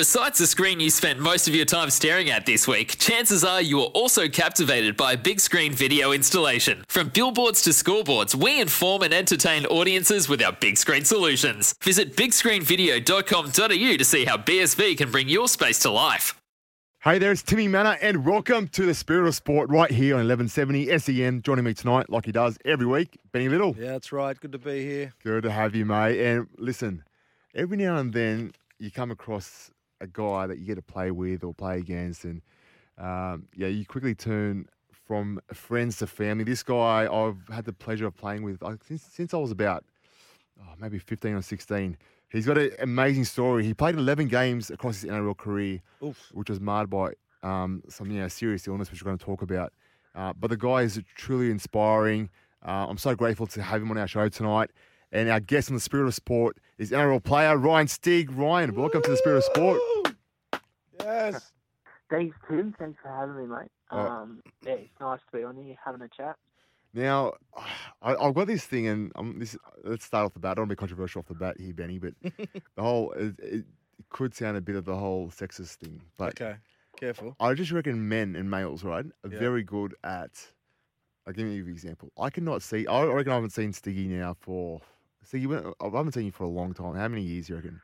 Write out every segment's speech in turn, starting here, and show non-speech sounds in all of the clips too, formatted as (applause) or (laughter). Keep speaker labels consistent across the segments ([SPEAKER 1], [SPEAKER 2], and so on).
[SPEAKER 1] Besides the screen you spent most of your time staring at this week, chances are you are also captivated by a big screen video installation. From billboards to scoreboards, we inform and entertain audiences with our big screen solutions. Visit bigscreenvideo.com.au to see how BSV can bring your space to life.
[SPEAKER 2] Hey there, it's Timmy Mannah, and welcome to the Spirit of Sport right here on 1170 SEN. Joining me tonight, like he does every week, Benny Little.
[SPEAKER 3] Yeah, that's right. Good to be here.
[SPEAKER 2] Good to have you, mate. And listen, every now and then you come across a guy that you get to play with or play against, and um, yeah, you quickly turn from friends to family. This guy I've had the pleasure of playing with since, since I was about oh, maybe 15 or 16. He's got an amazing story. He played 11 games across his NRL career,
[SPEAKER 3] Oof.
[SPEAKER 2] which was marred by um, some you know, serious illness, which we're going to talk about. Uh, but the guy is truly inspiring. Uh, I'm so grateful to have him on our show tonight. And our guest on the Spirit of Sport is NRL player Ryan Stig. Ryan, welcome to the Spirit of Sport.
[SPEAKER 3] Yes.
[SPEAKER 4] Thanks, Tim. Thanks for having me, mate.
[SPEAKER 2] Oh.
[SPEAKER 4] Um, yeah, it's nice to be on here having a chat.
[SPEAKER 2] Now, (sighs) I, I've got this thing, and um, this. Let's start off the bat. I don't want to be controversial off the bat here, Benny, but (laughs) the whole it, it could sound a bit of the whole sexist thing, but
[SPEAKER 3] Okay. Careful.
[SPEAKER 2] I just reckon men and males, right, are
[SPEAKER 3] Yeah.
[SPEAKER 2] very good at. I'll give you an example. I cannot see. I reckon I haven't seen Stiggy now for. Stiggy, when- I haven't seen you for a long time. How many years you reckon?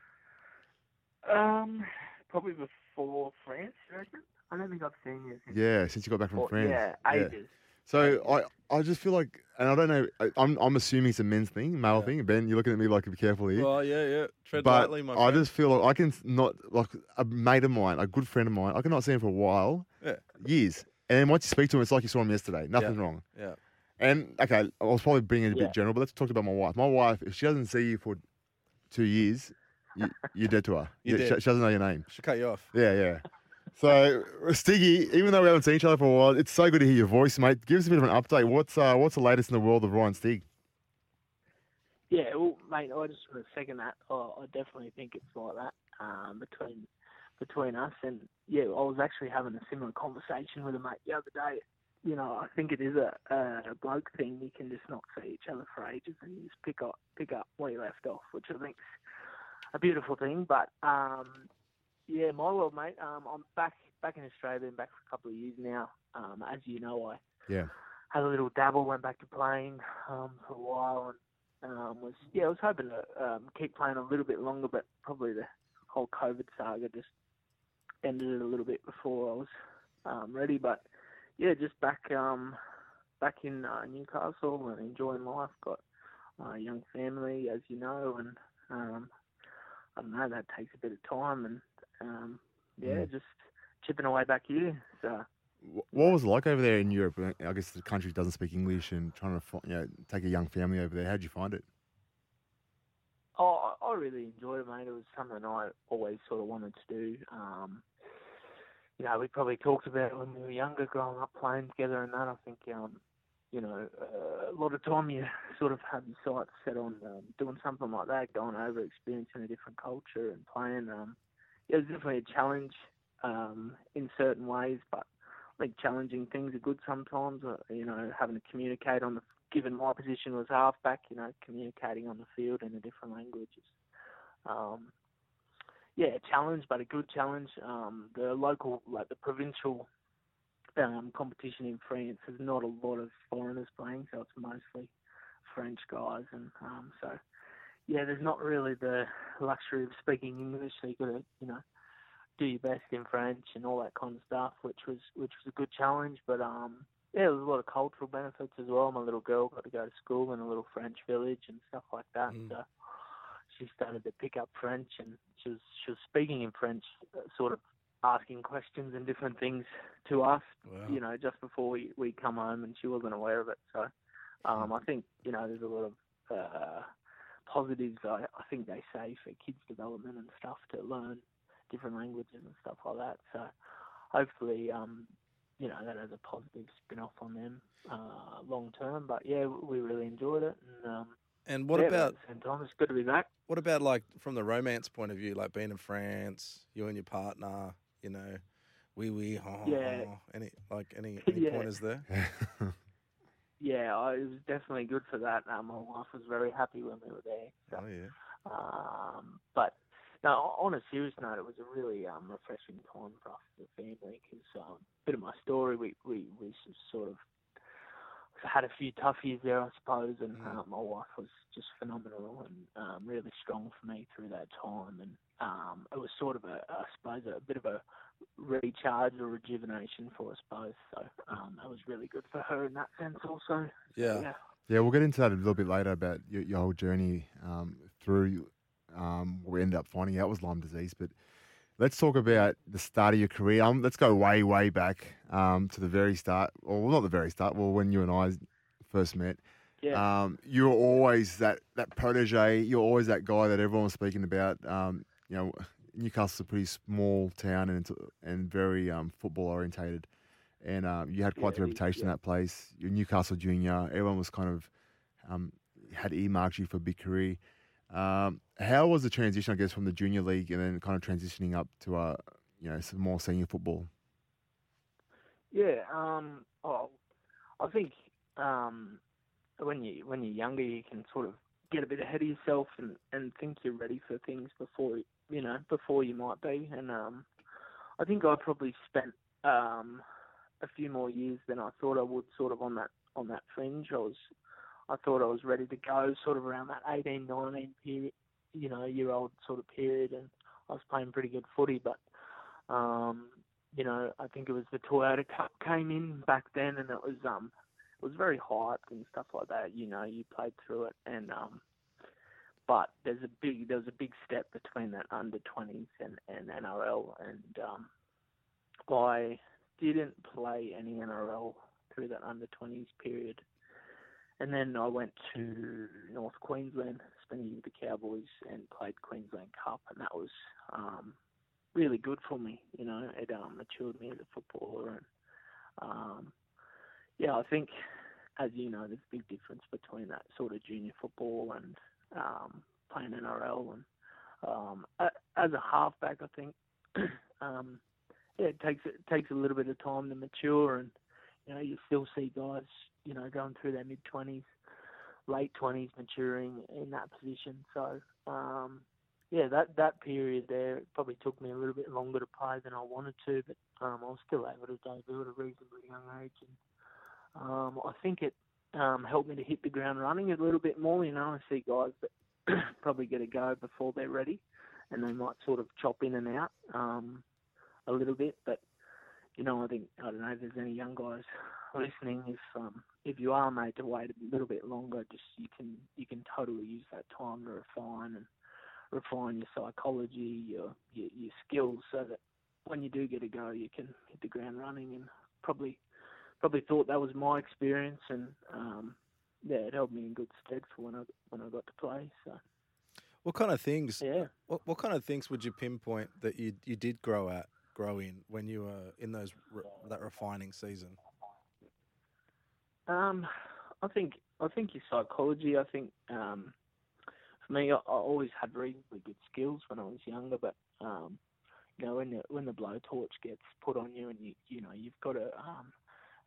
[SPEAKER 4] Um, probably before France, you reckon? I don't think I've seen you. Since
[SPEAKER 2] Yeah, since you got back from
[SPEAKER 4] before-
[SPEAKER 2] France.
[SPEAKER 4] Yeah, ages.
[SPEAKER 2] So I, I just feel like, and I don't know. I, I'm, I'm assuming it's a men's thing, male
[SPEAKER 3] Yeah.
[SPEAKER 2] thing. Ben, you're looking at me like, be careful here.
[SPEAKER 3] Well, yeah, yeah. Tread
[SPEAKER 2] but
[SPEAKER 3] lightly, my
[SPEAKER 2] I just feel like I can not like a mate of mine, a good friend of mine. I cannot see him for a while,
[SPEAKER 3] Yeah.
[SPEAKER 2] years, and then once you speak to him, it's like you saw him yesterday. Nothing wrong.
[SPEAKER 3] Yeah.
[SPEAKER 2] And okay, I was probably being a bit
[SPEAKER 4] Yeah.
[SPEAKER 2] general, but let's talk about my wife. My wife, if she doesn't see you for two years, you, you're dead to her.
[SPEAKER 3] You're
[SPEAKER 2] Yeah, she,
[SPEAKER 3] dead.
[SPEAKER 2] she doesn't know your name.
[SPEAKER 3] Should cut you off.
[SPEAKER 2] Yeah, yeah. So, Stiggy, even though we haven't seen each other for a while, it's so good to hear your voice, mate. Give us a bit of an update. What's uh, what's the latest in the world of Ryan Stig?
[SPEAKER 4] Yeah, well, mate, I just want to second that. I, I definitely think it's like that um, between between us. And yeah, I was actually having a similar conversation with a mate the other day. You know, I think it is a, a bloke thing. You can just not see each other for ages, and you just pick up pick up where you left off, which I think's a beautiful thing. But um, yeah, my world, mate. Um, I'm back back in Australia, been back for a couple of years now. Um, as you know, I
[SPEAKER 2] Yeah.
[SPEAKER 4] had a little dabble, went back to playing um, for a while, and um, was yeah, I was hoping to um, keep playing a little bit longer, but probably the whole COVID saga just ended it a little bit before I was um, ready. But yeah, just back um, back in uh, Newcastle and enjoying life. Got a young family, as you know, and um, I don't know that takes a bit of time, and um, yeah,
[SPEAKER 2] Mm.
[SPEAKER 4] just chipping away back here. So.
[SPEAKER 2] What was it like over there in Europe? I guess the country doesn't speak English, and trying to you know take a young family over there. How would you find it?
[SPEAKER 4] Oh, I I really enjoyed it, mate. It was something I always sort of wanted to do. Um, you know, we probably talked about when we were younger, growing up playing together, and that. I think, um, you know, uh, a lot of time you (laughs) sort of have your sights set on um, doing something like that, going over, experiencing a different culture, and playing. Um, it was definitely a challenge um, in certain ways, but I think challenging things are good sometimes. Uh, you know, having to communicate on the given my position was halfback, you know, communicating on the field in a different languages. Um, yeah, a challenge, but a good challenge. Um, the local, like the provincial um, competition in France, there's not a lot of foreigners playing, so it's mostly French guys, and um, so yeah, there's not really the luxury of speaking English, so you got to, you know, do your best in French and all that kind of stuff, which was which was a good challenge. But um, yeah, there was a lot of cultural benefits as well. My little girl got to go to school in a little French village and stuff like that.
[SPEAKER 3] Mm.
[SPEAKER 4] So she started to pick up French, and she was she was speaking in French, uh, sort of asking questions and different things to us.
[SPEAKER 3] Wow.
[SPEAKER 4] You know, just before we we come home, and she wasn't aware of it. So um, I think you know there's a lot of uh, positives. I, I think they say for kids' development and stuff to learn different languages and stuff like that. So hopefully, um, you know, that has a positive spin off on them uh, long term. But yeah, we really enjoyed it. And um,
[SPEAKER 3] And what
[SPEAKER 4] yeah,
[SPEAKER 3] about
[SPEAKER 4] at the same time? It's good to be back.
[SPEAKER 3] What about like from the romance point of view, like being in France, you and your partner, you know, wee wee, ha, ha,
[SPEAKER 4] Yeah.
[SPEAKER 3] ha. any like any (laughs) any
[SPEAKER 4] Yeah.
[SPEAKER 3] pointers there? (laughs)
[SPEAKER 4] Yeah, I, it was definitely good for that. Um, my wife was very happy when we were there. So,
[SPEAKER 3] Oh yeah.
[SPEAKER 4] um, but no, on a serious note, it was a really um, refreshing time for us as a family because um, bit of my story, we, we, we sort of had a few tough years there, I suppose, and
[SPEAKER 3] Mm.
[SPEAKER 4] um, my wife was just phenomenal and um, really strong for me through that time. And um, it was sort of a, I suppose, a bit of a recharge or rejuvenation for us both. So um, it was really good for her in that sense, also.
[SPEAKER 3] Yeah.
[SPEAKER 4] yeah.
[SPEAKER 2] Yeah, we'll get into that a little bit later about your, your whole journey um, through um, what we ended up finding out was Lyme disease. But let's talk about the start of your career. Um, let's go way, way back um, to the very start. Or well, not the very start. Well, when you and I first met,
[SPEAKER 4] Yeah.
[SPEAKER 2] um, you were always that that protege. You're always that guy that everyone was speaking about. Um, you know, Newcastle's a pretty small town and and very um, football orientated. And um, you had quite the
[SPEAKER 4] Yeah, is,
[SPEAKER 2] reputation in that place. You're Newcastle junior. Everyone was kind of um, had earmarked you for a big career. Um, how was the transition, I guess, from the junior league and then kind of transitioning up to uh, you know some more senior football?
[SPEAKER 4] Yeah, um, oh, I think um, when you when you're younger, you can sort of get a bit ahead of yourself and, and think you're ready for things before you know before you might be. And um, I think I probably spent um, a few more years than I thought I would, sort of on that on that fringe. I was I thought I was ready to go, sort of around that 18, 19 period, you know, year old sort of period, and I was playing pretty good footy, but um, you know, I think it was the Toyota Cup came in back then, and it was um, it was very hyped and stuff like that. You know, you played through it, and um, but there's a big there was a big step between that under 20s and and NRL, and um, I didn't play any NRL through that under 20s period. And then I went to North Queensland, spent a year with the Cowboys, and played Queensland Cup, and that was um, really good for me. You know, it um, matured me as a footballer, and um, yeah, I think, as you know, there's a big difference between that sort of junior football and um, playing NRL. And um, as a halfback, I think, (clears throat) um, yeah, it takes it takes a little bit of time to mature, and you know, you still see guys, you know, going through their mid twenties, late twenties, maturing in that position. So, um, yeah, that that period there probably took me a little bit longer to play than I wanted to, but um, I was still able to debut at a reasonably young age, and um, I think it um, helped me to hit the ground running a little bit more. You know, I see guys that (clears throat) probably get a go before they're ready, and they might sort of chop in and out um, a little bit, but you know, I think I don't know if there's any young guys listening. If um, if you are made to wait a little bit longer, just you can you can totally use that time to refine and refine your psychology, your your, your skills, so that when you do get a go, you can hit the ground running. And probably probably thought that was my experience, and um, yeah, it held me in good stead for when I when I got to play. So
[SPEAKER 3] What kind of things?
[SPEAKER 4] yeah.
[SPEAKER 3] What, what kind of things would you pinpoint that you you did grow at, grow in when you were in those re, that refining season?
[SPEAKER 4] Um, I think I think your psychology. I think um, for me, I, I always had reasonably good skills when I was younger, but um, you know, when the when the blowtorch gets put on you, and you you know you've got to. Um,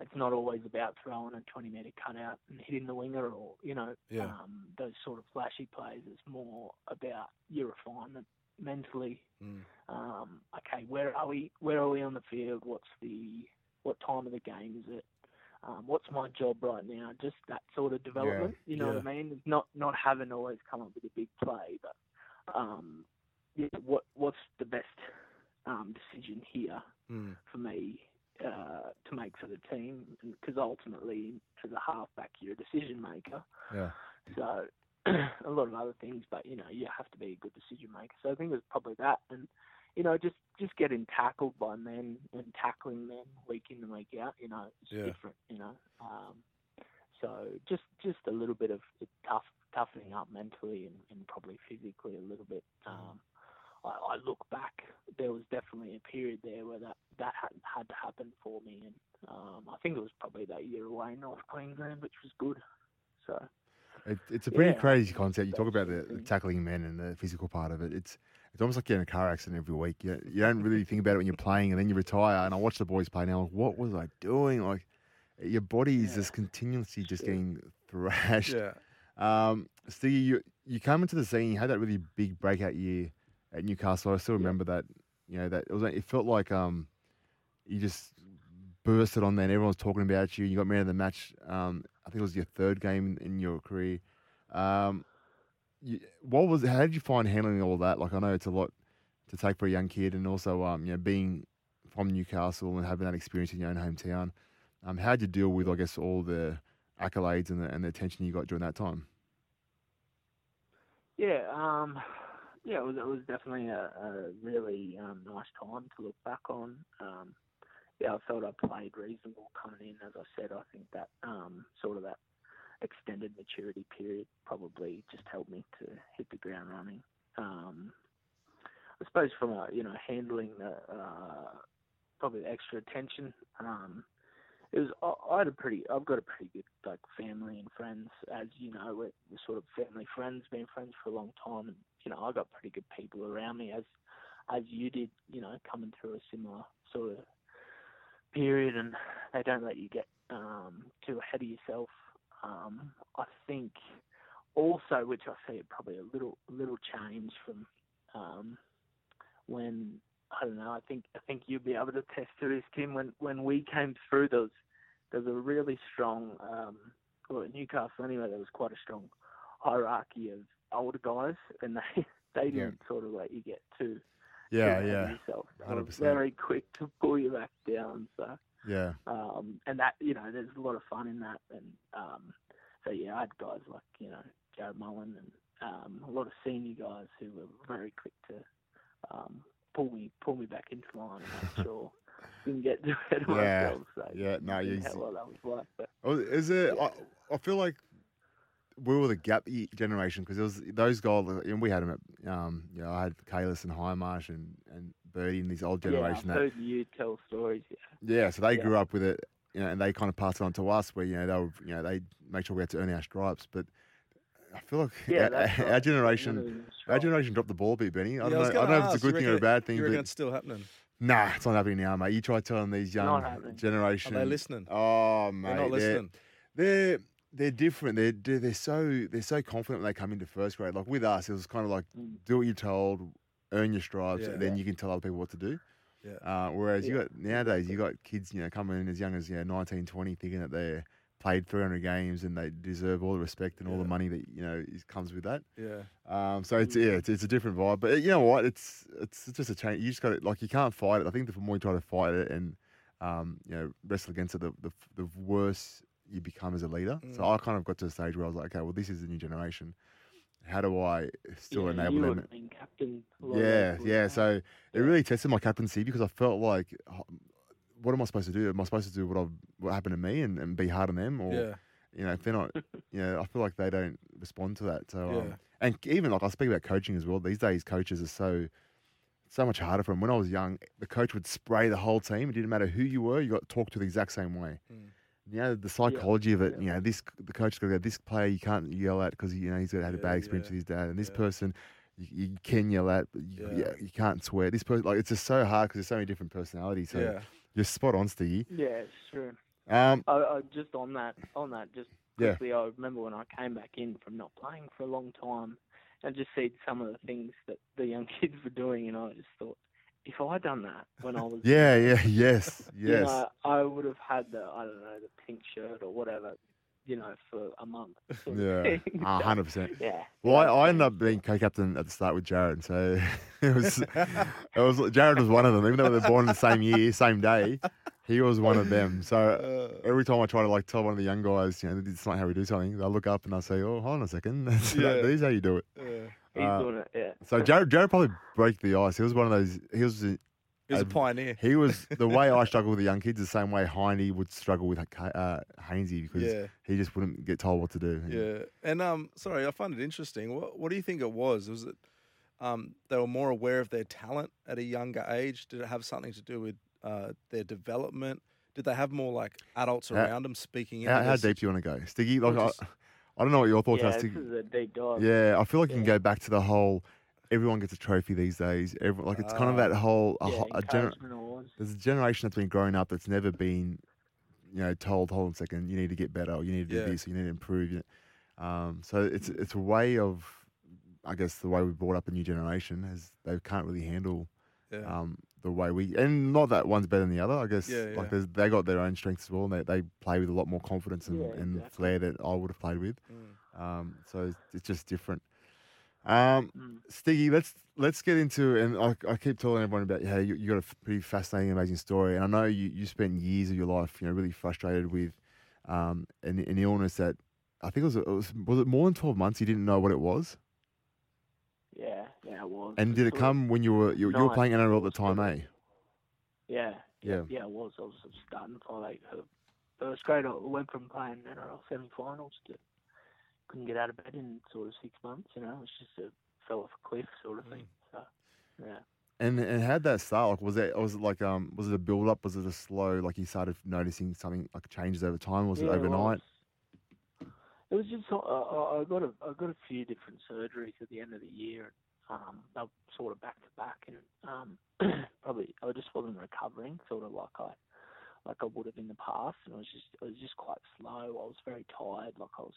[SPEAKER 4] it's not always about throwing a 20 metre cutout and hitting the winger, or you know,
[SPEAKER 3] Yeah.
[SPEAKER 4] um, those sort of flashy plays. It's more about your refinement mentally.
[SPEAKER 3] Mm.
[SPEAKER 4] Um, okay, where are we? Where are we on the field? What's the what time of the game is it? Um, what's my job right now? Just that sort of development. You know what I mean? Not not having always come up with a big play, but um, yeah, what what's the best um, decision here
[SPEAKER 3] Mm.
[SPEAKER 4] for me uh, to make for the team? Because ultimately, as a halfback, you're a decision maker.
[SPEAKER 2] Yeah.
[SPEAKER 4] So (clears throat) a lot of other things, but you know, you have to be a good decision maker. So I think it was probably that, and you know, just just getting tackled by men and tackling men week in and week out. You know, it's
[SPEAKER 3] Yeah.
[SPEAKER 4] different. You know, um, so just just a little bit of tough toughening up mentally and, and probably physically a little bit. Um, I, I look back, there was definitely a period there where that that had had to happen for me, and um, I think it was probably that year away in North Queensland, which was good. So.
[SPEAKER 2] It, it's a pretty
[SPEAKER 4] Yeah,
[SPEAKER 2] crazy concept. You talk about the, the tackling men and the physical part of it. It's it's almost like you're in a car accident every week. You, you don't really think about it when you're playing, and then you retire. And I watch the boys play now. Like, what was I doing? Like, your body is
[SPEAKER 4] Yeah.
[SPEAKER 2] just continuously just getting thrashed.
[SPEAKER 3] Yeah.
[SPEAKER 2] Um, Stiggy, you you come into the scene. You had that really big breakout year at Newcastle. I still remember that. You know that it was. It felt like um, you just bursted on there, and everyone was talking about you. You got man of the match. Um, I think it was your third game in your career. Um, you, what was? How did you find handling all that? Like I know it's a lot to take for a young kid, and also um, you know being from Newcastle and having that experience in your own hometown. Um, how did you deal with, I guess, all the accolades and the, and the attention you got during that time?
[SPEAKER 4] Yeah, um, yeah, it was, it was definitely a, a really um, nice time to look back on. Um, yeah, I felt I played reasonable coming in. As I said, I think that um, sort of that extended maturity period probably just helped me to hit the ground running. Um, I suppose from a you know handling the uh, probably the extra attention. Um, it was I, I had a pretty I've got a pretty good like family and friends as you know we're, we're sort of family friends been friends for a long time and you know I got pretty good people around me as as you did you know coming through a similar sort of period and they don't let you get um, too ahead of yourself. Um, I think also which I see it probably a little little change from um, when I don't know. I think I think you'll be able to test to this, Tim. When when we came through, there was there was a really strong. Um, well, at Newcastle anyway, there was quite a strong hierarchy of older guys, and they (laughs) they didn't yeah. sort of let you get too.
[SPEAKER 2] Yeah, yeah.
[SPEAKER 4] Yourself. They very quick to pull you back down. So
[SPEAKER 2] yeah.
[SPEAKER 4] Um, and that you know, there's a lot of fun in that, and um, so yeah, I had guys like you know Jarrod Mullen and um, a lot of senior guys who were very quick to um, pull me pull me back into line and make (laughs) sure didn't get (laughs) ahead of
[SPEAKER 2] yeah.
[SPEAKER 4] myself. So
[SPEAKER 2] yeah, no, you.
[SPEAKER 4] How well that was like, but
[SPEAKER 2] oh, is it? Yeah. I, I feel like we were the gap generation because it was those guys, and we had them at, um, you know, I had Cayless and Hindmarsh and, and Birdie and these old generation.
[SPEAKER 4] Yeah,
[SPEAKER 2] I've
[SPEAKER 4] heard you tell stories. Yeah,
[SPEAKER 2] yeah so they yeah. grew up with it, you know, and they kind of passed it on to us where, you know, they were, you know, they make sure we had to earn our stripes. But I feel like
[SPEAKER 4] yeah,
[SPEAKER 2] our,
[SPEAKER 4] right.
[SPEAKER 2] our, generation, our generation dropped the ball a bit, Benny. I don't know, I don't know if it's a good thing or a bad thing.
[SPEAKER 3] You
[SPEAKER 2] but
[SPEAKER 3] it's still happening?
[SPEAKER 2] Nah, it's not happening now, mate. You try telling these young generation.
[SPEAKER 3] Are they listening?
[SPEAKER 2] Oh, mate.
[SPEAKER 3] They're not listening.
[SPEAKER 2] They're, they're they're different. They're they're so they're so confident when they come into first grade. Like with us, it was kind of like
[SPEAKER 4] mm.
[SPEAKER 2] do what you're told, earn your stripes,
[SPEAKER 3] Yeah.
[SPEAKER 2] and then you can tell other people what to do.
[SPEAKER 3] Yeah.
[SPEAKER 2] Uh, whereas you got nowadays, you got kids, you know, coming in as young as you know 19, 20, thinking that they're played 300 games and they deserve all the respect and all the money that you know is, comes with that.
[SPEAKER 3] Yeah.
[SPEAKER 2] Um, so it's yeah, it's, it's a different vibe. But you know what? It's it's just a change. You just got to like you can't fight it. I think the more you try to fight it and um, you know wrestle against it, the the, the worse you become as a leader. So
[SPEAKER 3] Mm.
[SPEAKER 2] I kind of got to a stage where I was like, okay, well, this is the new generation. How do I still
[SPEAKER 4] yeah,
[SPEAKER 2] enable
[SPEAKER 4] you
[SPEAKER 2] them?
[SPEAKER 4] being captain. a
[SPEAKER 2] Yeah, yeah.
[SPEAKER 4] guys.
[SPEAKER 2] So it really tested my captaincy because I felt like, oh, what am I supposed to do? Am I supposed to do what I've, what happened to me and, and be hard on them, or
[SPEAKER 3] Yeah.
[SPEAKER 2] you know, if they're not, (laughs) you know, I feel like they don't respond to that. So, um, and even like I speak about coaching as well. These days, coaches are so so much harder for them. When I was young, the coach would spray the whole team. It didn't matter who you were; you got talked to the exact same way.
[SPEAKER 3] Mm.
[SPEAKER 2] You know, the psychology of it.
[SPEAKER 4] yeah.
[SPEAKER 2] You know, this the coach got to go. This player you can't yell at because you know he's got had a bad experience
[SPEAKER 3] yeah,
[SPEAKER 2] with his dad, and this
[SPEAKER 3] yeah.
[SPEAKER 2] person. You, you can yell at, but you,
[SPEAKER 3] Yeah.
[SPEAKER 2] yeah, you can't swear. This person, like, it's just so hard because there's so many different personalities. So
[SPEAKER 3] yeah.
[SPEAKER 2] you're spot on, Stiggy.
[SPEAKER 4] Yeah, it's true.
[SPEAKER 2] Um,
[SPEAKER 4] I, I just on that, on that, just
[SPEAKER 2] Yeah.
[SPEAKER 4] quickly, I remember when I came back in from not playing for a long time, and just see some of the things that the young (laughs) kids were doing, and I just thought, if I'd done that when I was, (laughs)
[SPEAKER 2] yeah, yeah, yes,
[SPEAKER 4] you
[SPEAKER 2] yes.
[SPEAKER 4] know, I would have had the, I don't know, the pink shirt or whatever, you know, for a month. sort of
[SPEAKER 2] Yeah,
[SPEAKER 4] thing.
[SPEAKER 2] a
[SPEAKER 4] So, (laughs)
[SPEAKER 2] hundred percent.
[SPEAKER 4] Yeah.
[SPEAKER 2] Well, I,
[SPEAKER 4] yeah,
[SPEAKER 2] I ended up being co-captain at the start with Jared, so (laughs) it was it was Jared was one of them. Even though they were born in the same year, same day, he was one of them. So
[SPEAKER 3] Uh,
[SPEAKER 2] every time I try to like tell one of the young guys, you know, it's is not how we do something, they look up and I say, "Oh, hold on a second, That's-
[SPEAKER 3] Yeah.
[SPEAKER 2] this is how you do it."
[SPEAKER 3] yeah.
[SPEAKER 4] He's
[SPEAKER 2] uh,
[SPEAKER 4] doing it. Yeah.
[SPEAKER 2] So Jared, Jared probably broke the ice. He was one of those. He was
[SPEAKER 3] He's a
[SPEAKER 2] Uh,
[SPEAKER 3] pioneer.
[SPEAKER 2] he was (laughs) the way I struggle with the young kids, the same way Hindy would struggle with uh, Haynesy because
[SPEAKER 3] Yeah.
[SPEAKER 2] he just wouldn't get told what to do.
[SPEAKER 3] Yeah, and um, sorry, I find it interesting. What what do you think it was? Was it um, they were more aware of their talent at a younger age? Did it have something to do with uh, their development? Did they have more like adults
[SPEAKER 2] How-
[SPEAKER 3] around them speaking?
[SPEAKER 2] How, how deep do you want to go, Stiggy? Like,
[SPEAKER 3] Or
[SPEAKER 2] I,
[SPEAKER 3] just-
[SPEAKER 2] I don't know what your thoughts
[SPEAKER 4] yeah,
[SPEAKER 2] are,
[SPEAKER 4] this
[SPEAKER 2] Stiggy.
[SPEAKER 4] is a deep dive.
[SPEAKER 2] Yeah, I feel like you can go back to the whole. Everyone gets a trophy these days. Everyone, like it's kind of
[SPEAKER 3] Ah.
[SPEAKER 2] that whole. A,
[SPEAKER 4] Yeah,
[SPEAKER 2] a gener- there's a generation that's been growing up that's never been, you know, told, hold on a second, you need to get better, or you need to do
[SPEAKER 3] Yeah.
[SPEAKER 2] this, or you need to improve. You um, so it's it's a way of I guess the way we brought up a new generation is they can't really handle
[SPEAKER 3] Yeah.
[SPEAKER 2] um, the way we and not that one's better than the other. I guess
[SPEAKER 3] Yeah, yeah.
[SPEAKER 2] like there's, they got their own strengths as well. And they, they play with a lot more confidence and,
[SPEAKER 4] Yeah,
[SPEAKER 2] and
[SPEAKER 4] exactly.
[SPEAKER 2] flair that I would have played with.
[SPEAKER 3] Mm.
[SPEAKER 2] Um, so it's, it's just different. Um,
[SPEAKER 4] Mm.
[SPEAKER 2] Stiggy, let's let's get into and I, I keep telling everyone about how you, you got a pretty fascinating, amazing story, and I know you, you spent years of your life, you know, really frustrated with um, an, an illness that I think it was, it was was it more than twelve months you didn't know what it was,
[SPEAKER 4] Yeah, yeah, it was.
[SPEAKER 2] and did it come when you were you, you were playing NRL at the time, eh?
[SPEAKER 4] Yeah,
[SPEAKER 2] Yeah.
[SPEAKER 4] yeah, yeah. It was. I was starting for like uh, first grade. I went from playing NRL semi-finals to couldn't get out of bed in sort of six months. You know, it was just a fell off a cliff sort of thing. So, yeah.
[SPEAKER 2] And and how'd that start? Like, was it was it like um was it a build up? Was it a slow? Like you started noticing something like changes over time? Was it overnight?
[SPEAKER 4] was. It was just uh, I I got a I got a few different surgeries at the end of the year. Um, they were sort of back to back, and um, (clears throat) probably I just wasn't recovering, sort of like I like I would have in the past, and I was just it was just quite slow. I was very tired, like I was.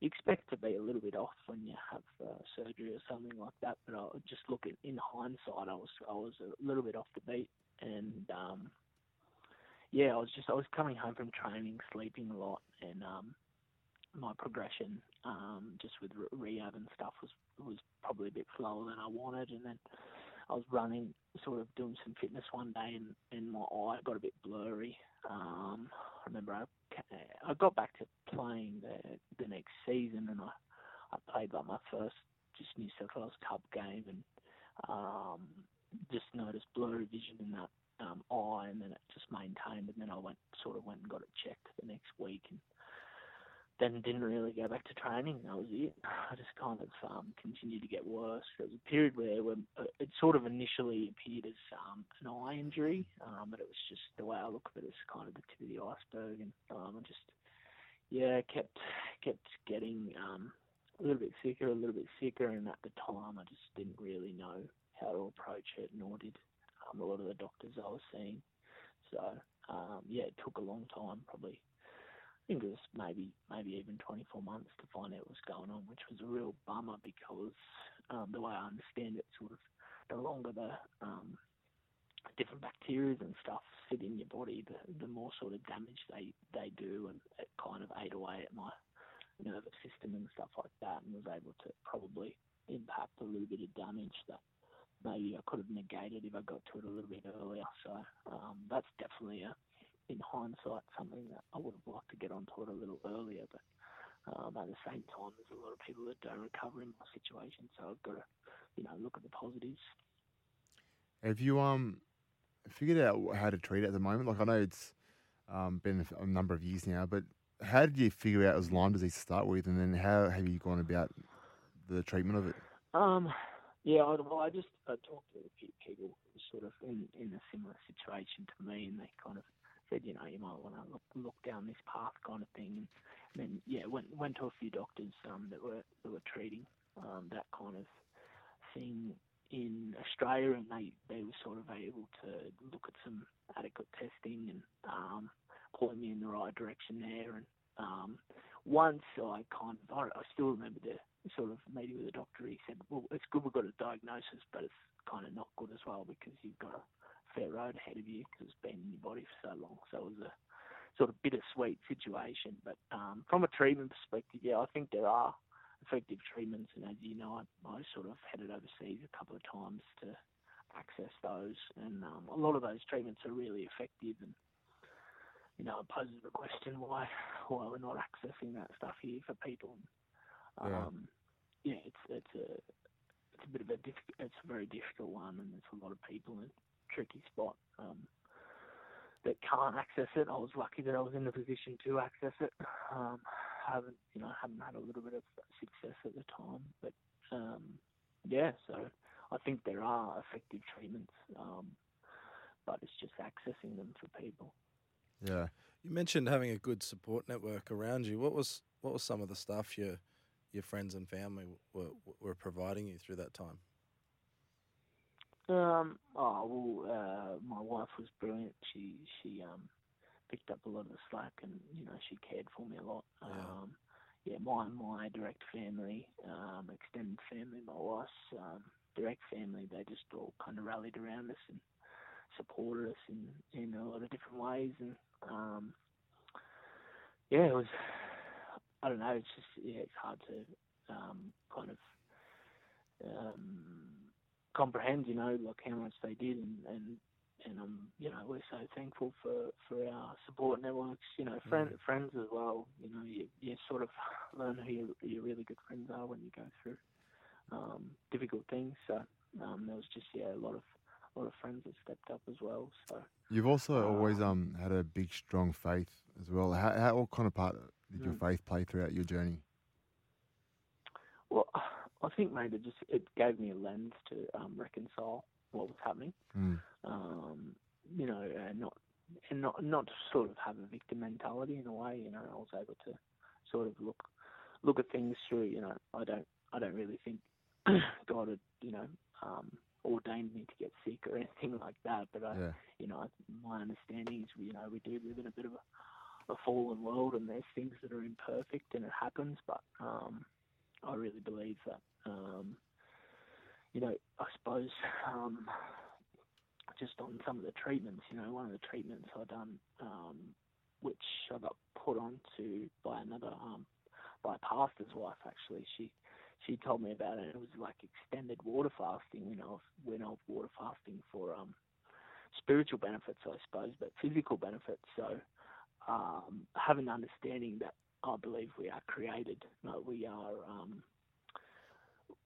[SPEAKER 4] You expect to be a little bit off when you have uh, surgery or something like that, but I just look in hindsight, I was I was a little bit off the beat, and um, yeah, I was just I was coming home from training, sleeping a lot, and um, my progression um, just with re- rehab and stuff was was probably a bit slower than I wanted, and then I was running, sort of doing some fitness one day, and, and my eye got a bit blurry. Um, I remember I, I got back to playing the the next season, and I I played like my first just New South Wales Cup game, and um, just noticed blurry vision in that um, eye, and then it just maintained, and then I went sort of went and got it checked the next week, and then didn't really go back to training. That was it. (sighs) I just kind of um, continued to get worse. There was a period where uh, it sort of initially appeared as um, an eye injury, um, but it was just the way I look at it as kind of the tip of the iceberg, and um, I just yeah kept kept getting um, a little bit sicker, a little bit sicker, and at the time I just didn't really know how to approach it, nor did um, a lot of the doctors I was seeing. So um, yeah, it took a long time, probably I think it was maybe maybe even 24 months to find out what was going on, which was a real bummer because um, the way I understand it, sort of the longer the um, different bacteria and stuff sit in your body, the the more sort of damage they they do, and it kind of ate away at my nervous system and stuff like that, and was able to probably impact a little bit of damage that maybe I could have negated if I got to it a little bit earlier. So um, that's definitely a in hindsight, something that I would have liked to get onto it a little earlier. But um, at the same time, there's a lot of people that don't recover in my situation, so I've got to, you know, look at the positives.
[SPEAKER 2] Have you um figured out how to treat it at the moment? Like I know it's um, been a number of years now, but how did you figure out it was Lyme disease to start with, and then how have you gone about the treatment of it?
[SPEAKER 4] Um, yeah, I, well, I just I talked to a few people sort of in, in a similar situation to me, and they kind of said, you know, you might want to look, look down this path, kind of thing. And then, yeah, went went to a few doctors um, that were that were treating um, that kind of thing in Australia, and they they were sort of able to look at some adequate testing and um, point me in the right direction there. And um, once I kind of, I, I still remember the sort of meeting with the doctor. He said, "Well, it's good we've got a diagnosis, but it's kind of not good as well because you've got a fair road ahead of you because it's been in your body for so long." So it was a sort of bittersweet situation. But um, from a treatment perspective, yeah, I think there are effective treatments, and as you know, I, I sort of headed overseas a couple of times to access those, and um, a lot of those treatments are really effective and you know, it poses the question why why we're not accessing that stuff here for people.
[SPEAKER 2] Yeah.
[SPEAKER 4] Um, yeah, it's it's a it's a bit of a diff- it's a very difficult one, and there's a lot of people in a tricky spot um, that can't access it. I was lucky that I was in the position to access it. Um, haven't you know haven't had a little bit of success at the time, but um, yeah, so I think there are effective treatments, um, but it's just accessing them for people.
[SPEAKER 2] Yeah.
[SPEAKER 3] You mentioned having a good support network around you. What was what was some of the stuff your your friends and family were were providing you through that time?
[SPEAKER 4] Um. Oh well, uh, my wife was brilliant. She she um picked up a lot of the slack, and you know she cared for me a lot.
[SPEAKER 3] Yeah.
[SPEAKER 4] Um. yeah, my my direct family, um, extended family, my wife's um, direct family, they just all kind of rallied around us and supported us in in a lot of different ways, and um, yeah, it was. I don't know. It's just yeah, it's hard to um, kind of um, comprehend, you know, like how much they did, and and and um, you know, we're so thankful for for our support networks, you know, friend,
[SPEAKER 3] Mm.
[SPEAKER 4] friends as well. You know, you you sort of (laughs) learn who your your really good friends are when you go through um, difficult things. So um, there was just yeah, a lot of a lot of friends that stepped up as well. So
[SPEAKER 2] You've also always
[SPEAKER 4] Um,
[SPEAKER 2] had a big, strong faith as well. How, how what kind of part did your
[SPEAKER 4] Mm.
[SPEAKER 2] faith play throughout your journey?
[SPEAKER 4] well, I think maybe just it gave me a lens to um, reconcile what was happening.
[SPEAKER 2] Mm.
[SPEAKER 4] um, you know, and not and not not to sort of have a victim mentality in a way. You know, I was able to sort of look look at things through. You know, I don't I don't really think (clears throat) God had you know um, ordained me to get sick or anything (laughs) like that. But I,
[SPEAKER 2] Yeah.
[SPEAKER 4] you know, my understanding is you know we do live in a bit of a, a fallen world, and there's things that are imperfect, and it happens. But um, I really believe that. Um, you know, I suppose um, just on some of the treatments, you know, one of the treatments I done, um, which I got put onto by another, um, by a pastor's wife actually. She she told me about it. It was like extended water fasting. You know, when I was water fasting for um, spiritual benefits, I suppose, but physical benefits. So um, have an understanding that I believe we are created. No, we are. Um,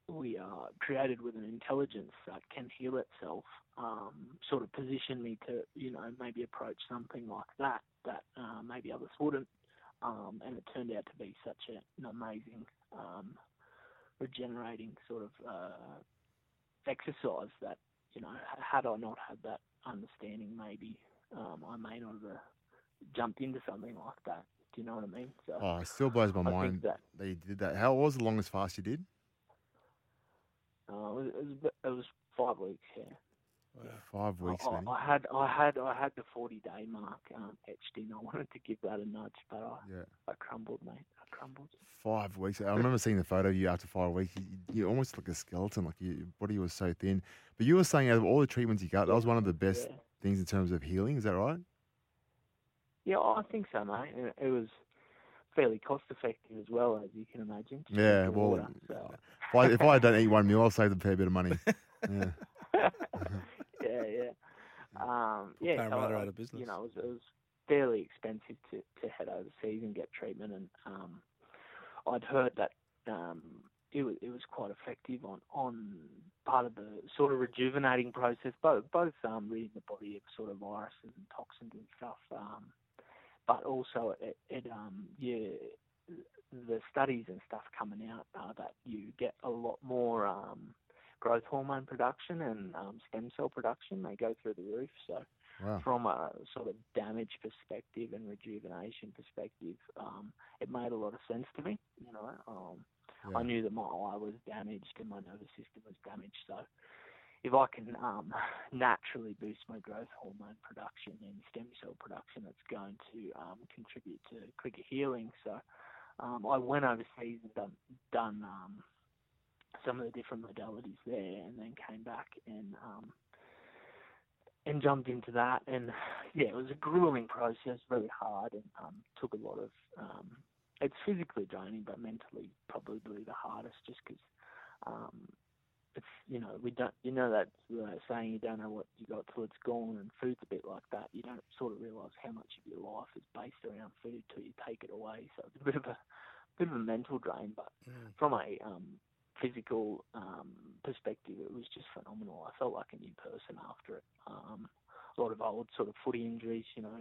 [SPEAKER 4] we are created with an intelligence that can heal itself, um, sort of position me to, you know, maybe approach something like that that uh, maybe others wouldn't. Um, and it turned out to be such a, an amazing, um, regenerating sort of uh, exercise that, you know, had I not had that understanding, maybe um, I may not have uh, jumped into something like that. Do you know what I mean? So
[SPEAKER 2] Oh, it still blows my
[SPEAKER 4] I
[SPEAKER 2] mind
[SPEAKER 4] that
[SPEAKER 2] that you did that. How what was the longest fast you did?
[SPEAKER 4] Uh, it, was, it was a bit- it was five weeks. Yeah.
[SPEAKER 3] Wow.
[SPEAKER 2] Five weeks,
[SPEAKER 4] I. I, I had I had I had the forty day mark um, etched in. I wanted to give that a nudge, but I,
[SPEAKER 2] Yeah.
[SPEAKER 4] I crumbled, mate. I crumbled.
[SPEAKER 2] Five weeks. I remember seeing the photo of you after five weeks. You, you almost look like a skeleton. Like your your body was so thin. But you were saying out of all the treatments you got, that was one of the best
[SPEAKER 4] Yeah.
[SPEAKER 2] things in terms of healing. Is that right?
[SPEAKER 4] yeah, I think so, mate. It, it was fairly cost effective as well, as you can imagine.
[SPEAKER 2] Yeah, well,
[SPEAKER 4] water, so.
[SPEAKER 2] If I, if I don't (laughs) eat one meal, I'll save a fair bit of money. Yeah. (laughs)
[SPEAKER 4] yeah, yeah. Um, yeah, so I-
[SPEAKER 3] out of business.
[SPEAKER 4] You know, it was, it was fairly expensive to, to head overseas and get treatment, and um, I'd heard that um, it was it was quite effective on on part of the sort of rejuvenating process, both both um, ridding the body of sort of viruses and toxins and stuff, um, but also it, it um, yeah, the studies and stuff coming out are that you get a lot more um, growth hormone production and um, stem cell production. They go through the roof. So
[SPEAKER 2] Wow.
[SPEAKER 4] from a sort of damage perspective and rejuvenation perspective, um, it made a lot of sense to me. You know, um, I knew that my eye was damaged and my nervous system was damaged. So if I can um, naturally boost my growth hormone production and stem cell production, it's going to um, contribute to quicker healing. So um, I went overseas and done, done um, some of the different modalities there, and then came back and um, and jumped into that. And yeah, it was a grueling process, very hard, and um, took a lot of. It's physically draining, but mentally probably the hardest, just because you know we don't you know that uh, saying you don't know what you got till it's gone, and food's a bit like that. You don't sort of realise how much of your life is based around food till you take it away. So it's a bit of a bit of a mental drain, but
[SPEAKER 3] Mm.
[SPEAKER 4] from a um, physical um, perspective, it was just phenomenal. I felt like a new person after it. Um, a lot of old sort of footy injuries, you know,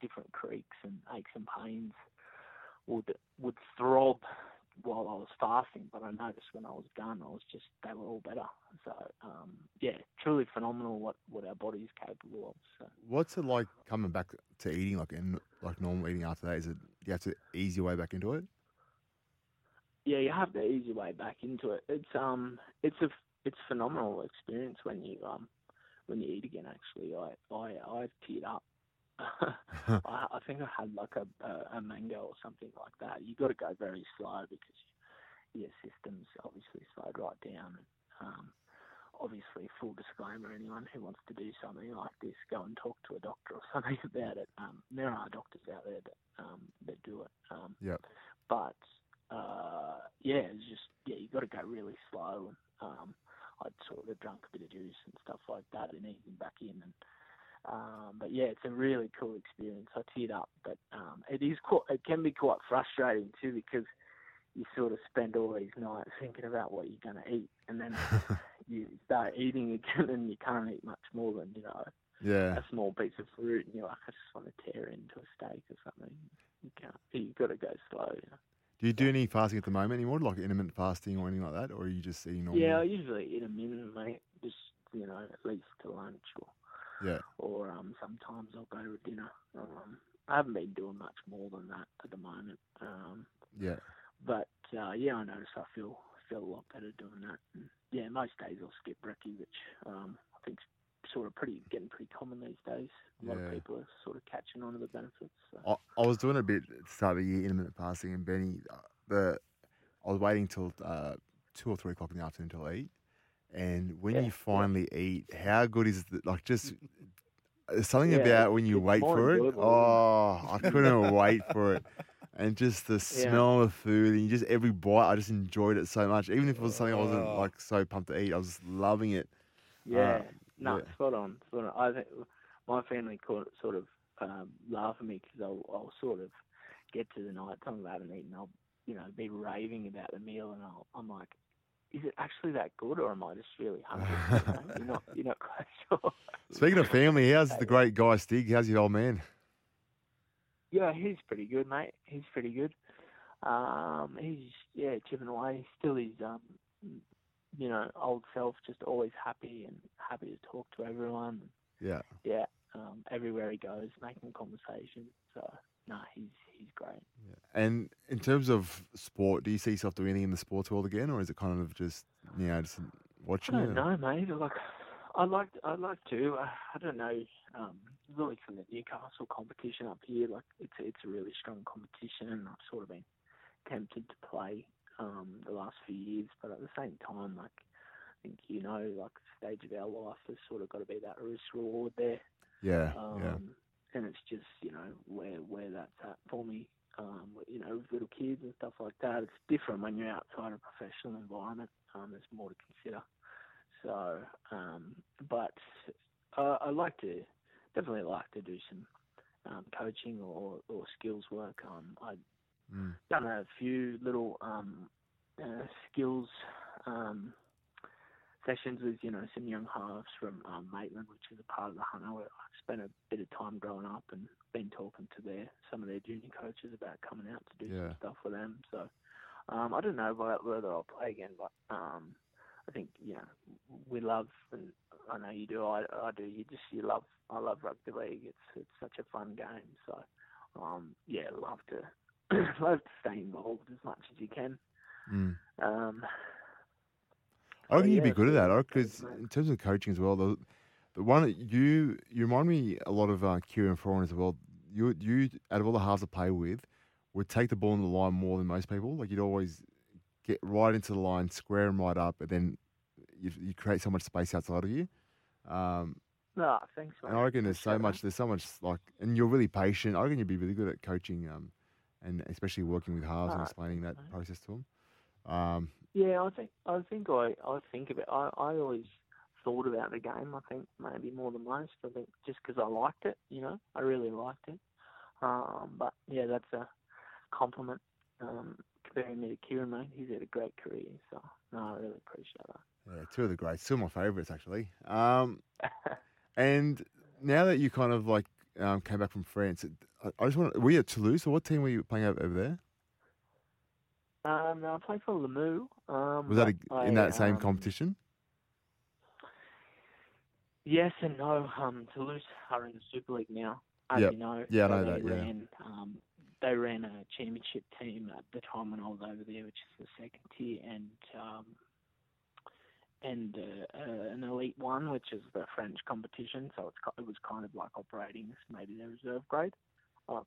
[SPEAKER 4] different creaks and aches and pains would would throb while I was fasting, but I noticed when I was done, I was just they were all better. So um, yeah, truly phenomenal what what our body is capable of. So.
[SPEAKER 2] What's it like coming back to eating like in like normal eating after that? Is it you have to ease your way back into it?
[SPEAKER 4] yeah, you have to ease your way back into it. It's um, it's a it's phenomenal experience when you um, when you eat again. Actually, I I I teared up (laughs) I, I think I had like a, a, a mango or something like that. You got to go very slow because your system's obviously slowed right down. Um, obviously, full disclaimer: anyone who wants to do something like this, go and talk to a doctor or (laughs) something about it. Um, there are doctors out there that um, that do it. Um,
[SPEAKER 2] Yep.
[SPEAKER 4] But uh, yeah, it's just yeah, you got to go really slow. Um, I'd sort of drunk a bit of juice and stuff like that, and easing back in. And um, but yeah, it's a really cool experience. I teared up, but um, it is quite, it can be quite frustrating too because you sort of spend all these nights thinking about what you're going to eat, and then (laughs) you start eating again, and you can't eat much more than you know
[SPEAKER 2] yeah.
[SPEAKER 4] a small piece of fruit, and you're like, I just want to tear into a steak or something. You can't. You've got to go slow. You know?
[SPEAKER 2] Do you do any fasting at the moment anymore, like intermittent fasting or anything like that, or are you just eating normal?
[SPEAKER 4] Yeah, I usually eat a minute, mate. Just you know, at least to lunch or
[SPEAKER 2] Yeah.
[SPEAKER 4] or um, sometimes I'll go to dinner. Um, I haven't been doing much more than that at the moment. Um,
[SPEAKER 2] Yeah.
[SPEAKER 4] but uh, yeah, I notice I feel feel a lot better doing that. And, yeah, most days I'll skip brekkie, which um, I think's sort of pretty getting pretty common these days. A lot
[SPEAKER 2] Yeah.
[SPEAKER 4] of people are sort of catching on to the benefits. So.
[SPEAKER 2] I, I was doing a bit at the start of the year, intermittent fasting, and Benny, uh, the I was waiting till uh, two or three o'clock in the afternoon to eat. And when
[SPEAKER 4] Yeah,
[SPEAKER 2] you
[SPEAKER 4] yeah.
[SPEAKER 2] finally eat, how good is it? Like just there's something
[SPEAKER 4] Yeah,
[SPEAKER 2] about when you wait for it. Oh, I couldn't (laughs) wait for it. And just the smell of food, and just every bite, I just enjoyed it so much. Even if it was something I wasn't
[SPEAKER 3] Oh.
[SPEAKER 2] like so pumped to eat, I was just loving it.
[SPEAKER 4] Yeah,
[SPEAKER 2] Uh,
[SPEAKER 4] no,
[SPEAKER 2] yeah.
[SPEAKER 4] spot on, spot on. I think my family call it, sort of um, laugh at me because I'll, I'll sort of get to the night time I haven't eaten, I'll you know be raving about the meal, and I'll, I'm like, is it actually that good, or am I just really hungry? (laughs) you know? You're not, you're not quite (laughs) sure.
[SPEAKER 2] Speaking of family, how's the great guy Stig? How's your old man?
[SPEAKER 4] Yeah, he's pretty good, mate. He's pretty good. Um, he's yeah chipping away. Still his um, you know, old self, just always happy and happy to talk to everyone.
[SPEAKER 2] Yeah.
[SPEAKER 4] yeah, um, everywhere he goes, making conversation. So no, he's he's great.
[SPEAKER 2] And in terms of sport, do you see yourself doing anything in the sports world again, or is it kind of just you know just
[SPEAKER 4] I
[SPEAKER 2] watching
[SPEAKER 4] don't
[SPEAKER 2] it?
[SPEAKER 4] know, mate. Like I like I'd like to. Uh, I don't know. Um, really from the Newcastle competition up here, like it's it's a really strong competition, and I've sort of been tempted to play um, the last few years, but at the same time, like I think you know, like the stage of our life, has sort of got to be that risk reward there.
[SPEAKER 2] Yeah,
[SPEAKER 4] Um,
[SPEAKER 2] yeah,
[SPEAKER 4] And it's just, you know, where where that's at for me. Um, you know, with little kids and stuff like that, it's different when you're outside a professional environment. Um, there's more to consider. So, um, but uh, I like to definitely like to do some um, coaching or, or skills work. Um, I
[SPEAKER 2] Mm.
[SPEAKER 4] done a few little um, uh, skills um, sessions with you know some young halves from um, Maitland, which is a part of the Hunter. Where I spent a bit of time growing up and been talking to their some of their junior coaches about coming out to do
[SPEAKER 2] Yeah.
[SPEAKER 4] some stuff for them. So um, I don't know whe- whether I'll play again, but um, I think you know we love and I know you do. I, I do. You just you love. I love rugby league. It's it's such a fun game. So um, yeah, love to (clears throat) love to stay involved as much as you can.
[SPEAKER 2] Mm.
[SPEAKER 4] Um,
[SPEAKER 2] I reckon
[SPEAKER 4] Oh,
[SPEAKER 2] you'd be good at that. Because in terms of coaching as well, the, the one you you remind me a lot of uh, Kieran Foran as well. You you out of all the halves to play with, would take the ball in the line more than most people. Like you'd always get right into the line, square them right up, and then you you create so much space outside of you. Um,
[SPEAKER 4] no, thanks, mate.
[SPEAKER 2] and I reckon there's so much. There's so much like, and you're really patient. I reckon you'd be really good at coaching, um, and especially working with halves and explaining that process to them. Um.
[SPEAKER 4] Yeah, I think I think I I think about. I I always thought about the game. I think maybe more than most. I think just because I liked it, you know, I really liked it. Um, but yeah, that's a compliment. Um, comparing me to Kieran, mate, he's had a great career. So no, I really appreciate that.
[SPEAKER 2] Yeah, two of the greats. Two of my favourites, actually. Um, (laughs) and now that you kind of like um, came back from France, I, I just want were you at Toulouse or what team were you playing over, over there?
[SPEAKER 4] Um, no, I play for Limoux. Um,
[SPEAKER 2] Was that in that same
[SPEAKER 4] um,
[SPEAKER 2] competition?
[SPEAKER 4] Yes and no. Um, Toulouse are in the Super League now, as
[SPEAKER 2] Yep.
[SPEAKER 4] you know.
[SPEAKER 2] Yeah, I know
[SPEAKER 4] they
[SPEAKER 2] that, yeah.
[SPEAKER 4] Ran, um, they ran a championship team at the time when I was over there, which is the second tier, and um, and uh, uh, an Elite One, which is the French competition. So it's it was kind of like operating as maybe their reserve grade, uh,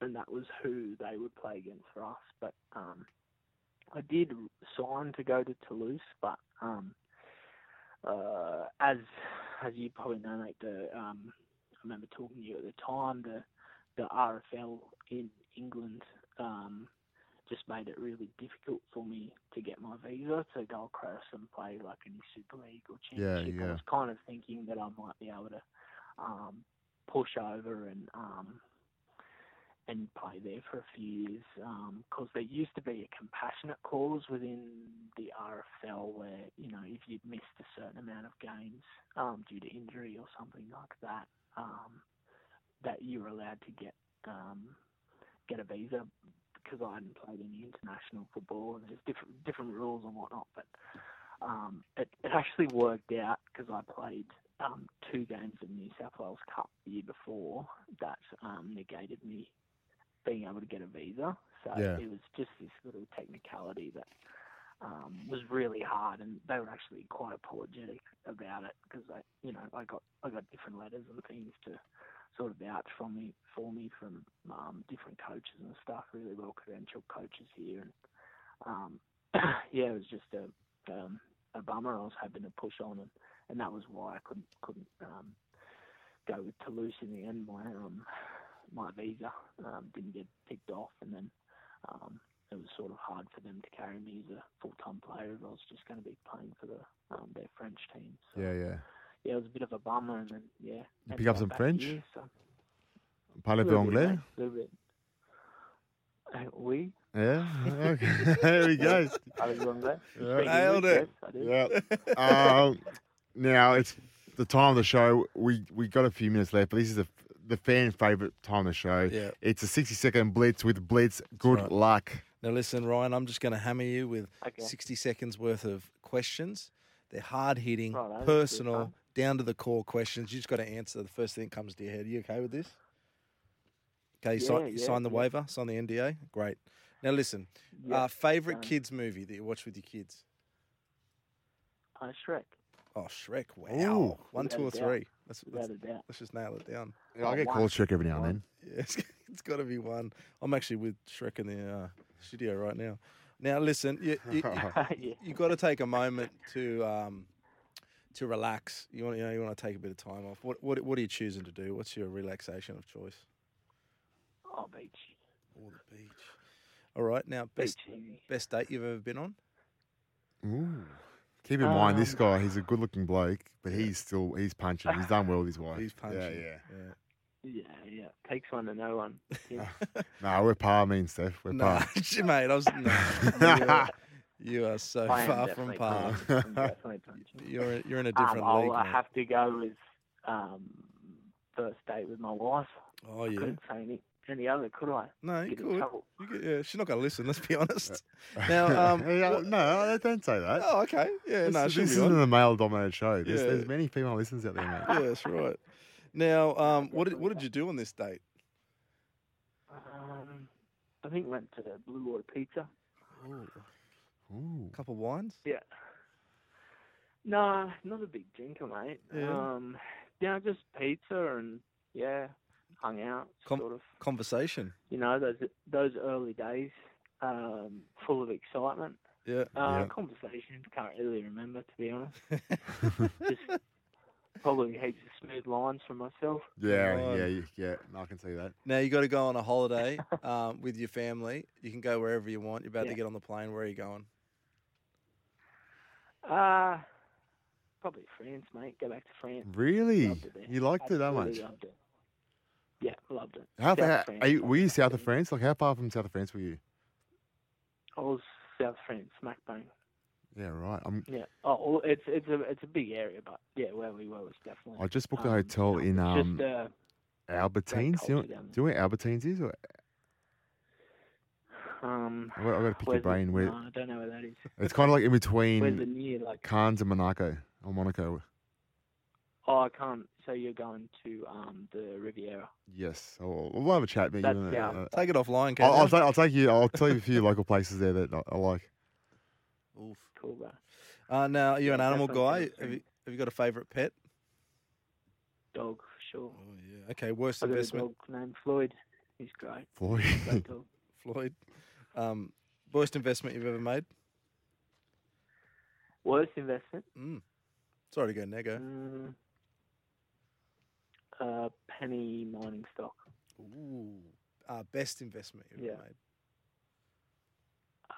[SPEAKER 4] and that was who they would play against for us. But um, I did sign to go to Toulouse, but um, uh, as as you probably know, mate, the um, I remember talking to you at the time. The the RFL in England um, just made it really difficult for me to get my visa to go across and play like any Super League or
[SPEAKER 2] Yeah,
[SPEAKER 4] Championship.
[SPEAKER 2] yeah.
[SPEAKER 4] I was kind of thinking that I might be able to um, push over and um, and play there for a few years because there used to be a compassionate clause within the RFL where you know if you'd missed a certain amount of games um, due to injury or something like that, um, that you were allowed to get um, get a visa because I hadn't played any international football and there's different different rules and whatnot. But um, it, it actually worked out because I played um, two games of New South Wales Cup the year before that um, negated me being able to get a visa. So
[SPEAKER 2] Yeah.
[SPEAKER 4] it was just this little technicality that um, was really hard, and they were actually quite apologetic about it because I, you know, I got I got different letters and things to sort of vouch for me for me from um, different coaches and stuff, really well credentialed coaches here, and um, (clears throat) yeah, it was just a um, a bummer. I was hoping to push on, and, and that was why I couldn't couldn't um, go with Toulouse in the end. My um, my visa um, didn't get picked off, and then um, it was sort of hard for them to carry me as a full time player if I was just going to be playing for the um, their French team. So,
[SPEAKER 2] Yeah, yeah.
[SPEAKER 4] yeah, it was a bit of a bummer, and then yeah.
[SPEAKER 2] You pick up some French?
[SPEAKER 4] here, so
[SPEAKER 2] Parlez-vous anglais?
[SPEAKER 4] mate, little bit. Uh, oui,
[SPEAKER 2] Yeah. (laughs) Okay. (laughs) there we go.
[SPEAKER 4] parlez-vous anglais? (laughs)
[SPEAKER 2] Yeah.
[SPEAKER 3] Nailed it.
[SPEAKER 4] Yes,
[SPEAKER 2] Yeah. um, now it's the time of the show. We we got a few minutes left, but this is the the fan favorite time of the show.
[SPEAKER 3] Yeah.
[SPEAKER 2] It's a sixty second blitz with Blitz. Good
[SPEAKER 3] right.
[SPEAKER 2] luck.
[SPEAKER 3] Now listen, Ryan, I'm just going to hammer you with
[SPEAKER 4] Okay.
[SPEAKER 3] 60 seconds worth of questions. They're hard hitting,
[SPEAKER 4] Righto, that's good
[SPEAKER 3] personal, down to the core questions. You just got to answer the first thing that comes to your head. Are you okay with this? Okay, you,
[SPEAKER 4] Yeah,
[SPEAKER 3] sign, you
[SPEAKER 4] yeah,
[SPEAKER 3] sign the
[SPEAKER 4] yeah.
[SPEAKER 3] waiver, sign the NDA. Great. Now listen,
[SPEAKER 4] Yeah,
[SPEAKER 3] uh, favorite
[SPEAKER 4] done.
[SPEAKER 3] kids movie that you watch with your kids?
[SPEAKER 4] uh, Shrek,
[SPEAKER 3] Oh, Shrek. Wow.
[SPEAKER 2] Ooh.
[SPEAKER 3] One, two, or three. Let's, let's,
[SPEAKER 4] without a doubt.
[SPEAKER 3] let's just nail it down.
[SPEAKER 2] Yeah, I
[SPEAKER 4] Oh,
[SPEAKER 2] get
[SPEAKER 4] one.
[SPEAKER 2] called Shrek every now and then. (laughs)
[SPEAKER 3] Yeah, it's, it's got to be one. I'm actually with Shrek in the uh, studio right now. Now, listen, you, you, (laughs) (laughs)
[SPEAKER 4] yeah.
[SPEAKER 3] you got to take a moment to um, to relax. You want you know you want to take a bit of time off. What what what are you choosing to do? What's your relaxation of choice?
[SPEAKER 4] Oh, beach.
[SPEAKER 3] Or the beach. All right. Now, best best date you've ever been on?
[SPEAKER 2] Ooh. Keep in mind, this
[SPEAKER 4] Um,
[SPEAKER 2] guy, he's a good looking bloke, but
[SPEAKER 3] Yeah.
[SPEAKER 2] he's still he's punching. He's done well with his wife.
[SPEAKER 3] He's punching.
[SPEAKER 2] Yeah, yeah.
[SPEAKER 4] Yeah, yeah. Takes one to know one. Yeah. (laughs)
[SPEAKER 2] No, we're par, me and Steph. We're
[SPEAKER 3] Nah,
[SPEAKER 2] par. (laughs)
[SPEAKER 3] mate. I was. No, (laughs) you, are, you are so
[SPEAKER 4] I
[SPEAKER 3] far from par.
[SPEAKER 4] I'm definitely.
[SPEAKER 3] You're you're in a
[SPEAKER 4] Um,
[SPEAKER 3] different
[SPEAKER 4] I'll
[SPEAKER 3] league.
[SPEAKER 4] I
[SPEAKER 3] mate.
[SPEAKER 4] have to go with um, first date with my wife.
[SPEAKER 3] Oh
[SPEAKER 4] I
[SPEAKER 3] yeah.
[SPEAKER 4] couldn't say any, any other, could I?
[SPEAKER 3] No, you
[SPEAKER 4] Get
[SPEAKER 3] could. You could. Yeah, she's not going to listen. Let's be (laughs) honest. Now, (laughs) um,
[SPEAKER 2] Yeah, no, don't say that.
[SPEAKER 3] Oh, okay. Yeah,
[SPEAKER 2] this
[SPEAKER 3] no,
[SPEAKER 2] this isn't
[SPEAKER 3] on.
[SPEAKER 2] a male dominated show. There's,
[SPEAKER 3] Yeah.
[SPEAKER 2] there's many female listeners out there, mate.
[SPEAKER 3] Yeah, that's right. Now, um, what did what did you do on this date?
[SPEAKER 4] Um, I think went to Blue Water Pizza.
[SPEAKER 3] Ooh,
[SPEAKER 2] Ooh.
[SPEAKER 3] couple wines.
[SPEAKER 4] Yeah. No, not a big drinker, mate.
[SPEAKER 3] Yeah.
[SPEAKER 4] Um, yeah, just pizza and yeah, hung out,
[SPEAKER 3] Com-
[SPEAKER 4] sort of.
[SPEAKER 3] Conversation.
[SPEAKER 4] You know, those those early days, um, full of excitement.
[SPEAKER 3] Yeah.
[SPEAKER 4] Uh,
[SPEAKER 2] Yeah.
[SPEAKER 4] Conversations can't really remember, to be honest. (laughs) Just probably heaps of smooth lines from myself.
[SPEAKER 2] Yeah,
[SPEAKER 3] Come on.
[SPEAKER 2] yeah, yeah. I can see that.
[SPEAKER 3] now you got to go on a holiday (laughs) um, with your family. You can go wherever you want. You're about to get on the plane. Where are you going?
[SPEAKER 4] Uh probably France, mate. Go back to France.
[SPEAKER 2] Really?
[SPEAKER 4] Loved it there.
[SPEAKER 2] You liked it that much?
[SPEAKER 4] Loved it. Yeah, loved it.
[SPEAKER 2] How
[SPEAKER 4] South
[SPEAKER 2] far?
[SPEAKER 4] France,
[SPEAKER 2] you, were you south of France? Like, how far from south of France were you?
[SPEAKER 4] I was South France, Smackbone.
[SPEAKER 2] Yeah, right. I'm.
[SPEAKER 4] Yeah. Oh, well, it's it's a it's a big area, but yeah, where we were was definitely.
[SPEAKER 2] I just booked a
[SPEAKER 4] um,
[SPEAKER 2] hotel in um
[SPEAKER 4] Just uh,
[SPEAKER 2] Albertines. Do you, know, do you know where Albertines is? Or,
[SPEAKER 4] um.
[SPEAKER 2] I got, to pick your
[SPEAKER 4] where's it?
[SPEAKER 2] brain. Where
[SPEAKER 4] No, I don't know where that is.
[SPEAKER 2] it's kind of like in (laughs) between.
[SPEAKER 4] Where's the near like?
[SPEAKER 2] Cannes and Monaco or Monaco.
[SPEAKER 4] Oh, I can't. So you're going to um the Riviera.
[SPEAKER 2] Yes. Oh, we'll have a chat. But
[SPEAKER 4] That's
[SPEAKER 2] you know,
[SPEAKER 4] south.
[SPEAKER 2] uh,
[SPEAKER 3] Take it offline,
[SPEAKER 2] I'll, I'll, take, I'll take you. I'll tell you a few local places there that I, I like.
[SPEAKER 3] Oof.
[SPEAKER 4] Cool, bro.
[SPEAKER 3] Uh, now, are you an animal guy? Have you, have you got a favourite pet?
[SPEAKER 4] Dog, for sure.
[SPEAKER 3] Oh, yeah. Okay, worst
[SPEAKER 4] I got a
[SPEAKER 3] investment,
[SPEAKER 4] dog named Floyd. He's great.
[SPEAKER 2] Floyd.
[SPEAKER 4] Great dog. (laughs)
[SPEAKER 3] Floyd. Um, worst investment you've ever made?
[SPEAKER 4] Worst investment?
[SPEAKER 3] Mm. Sorry to go nego.
[SPEAKER 4] Mm, uh, penny mining stock.
[SPEAKER 3] Ooh. Uh, best investment you've
[SPEAKER 4] Yeah.
[SPEAKER 3] ever made?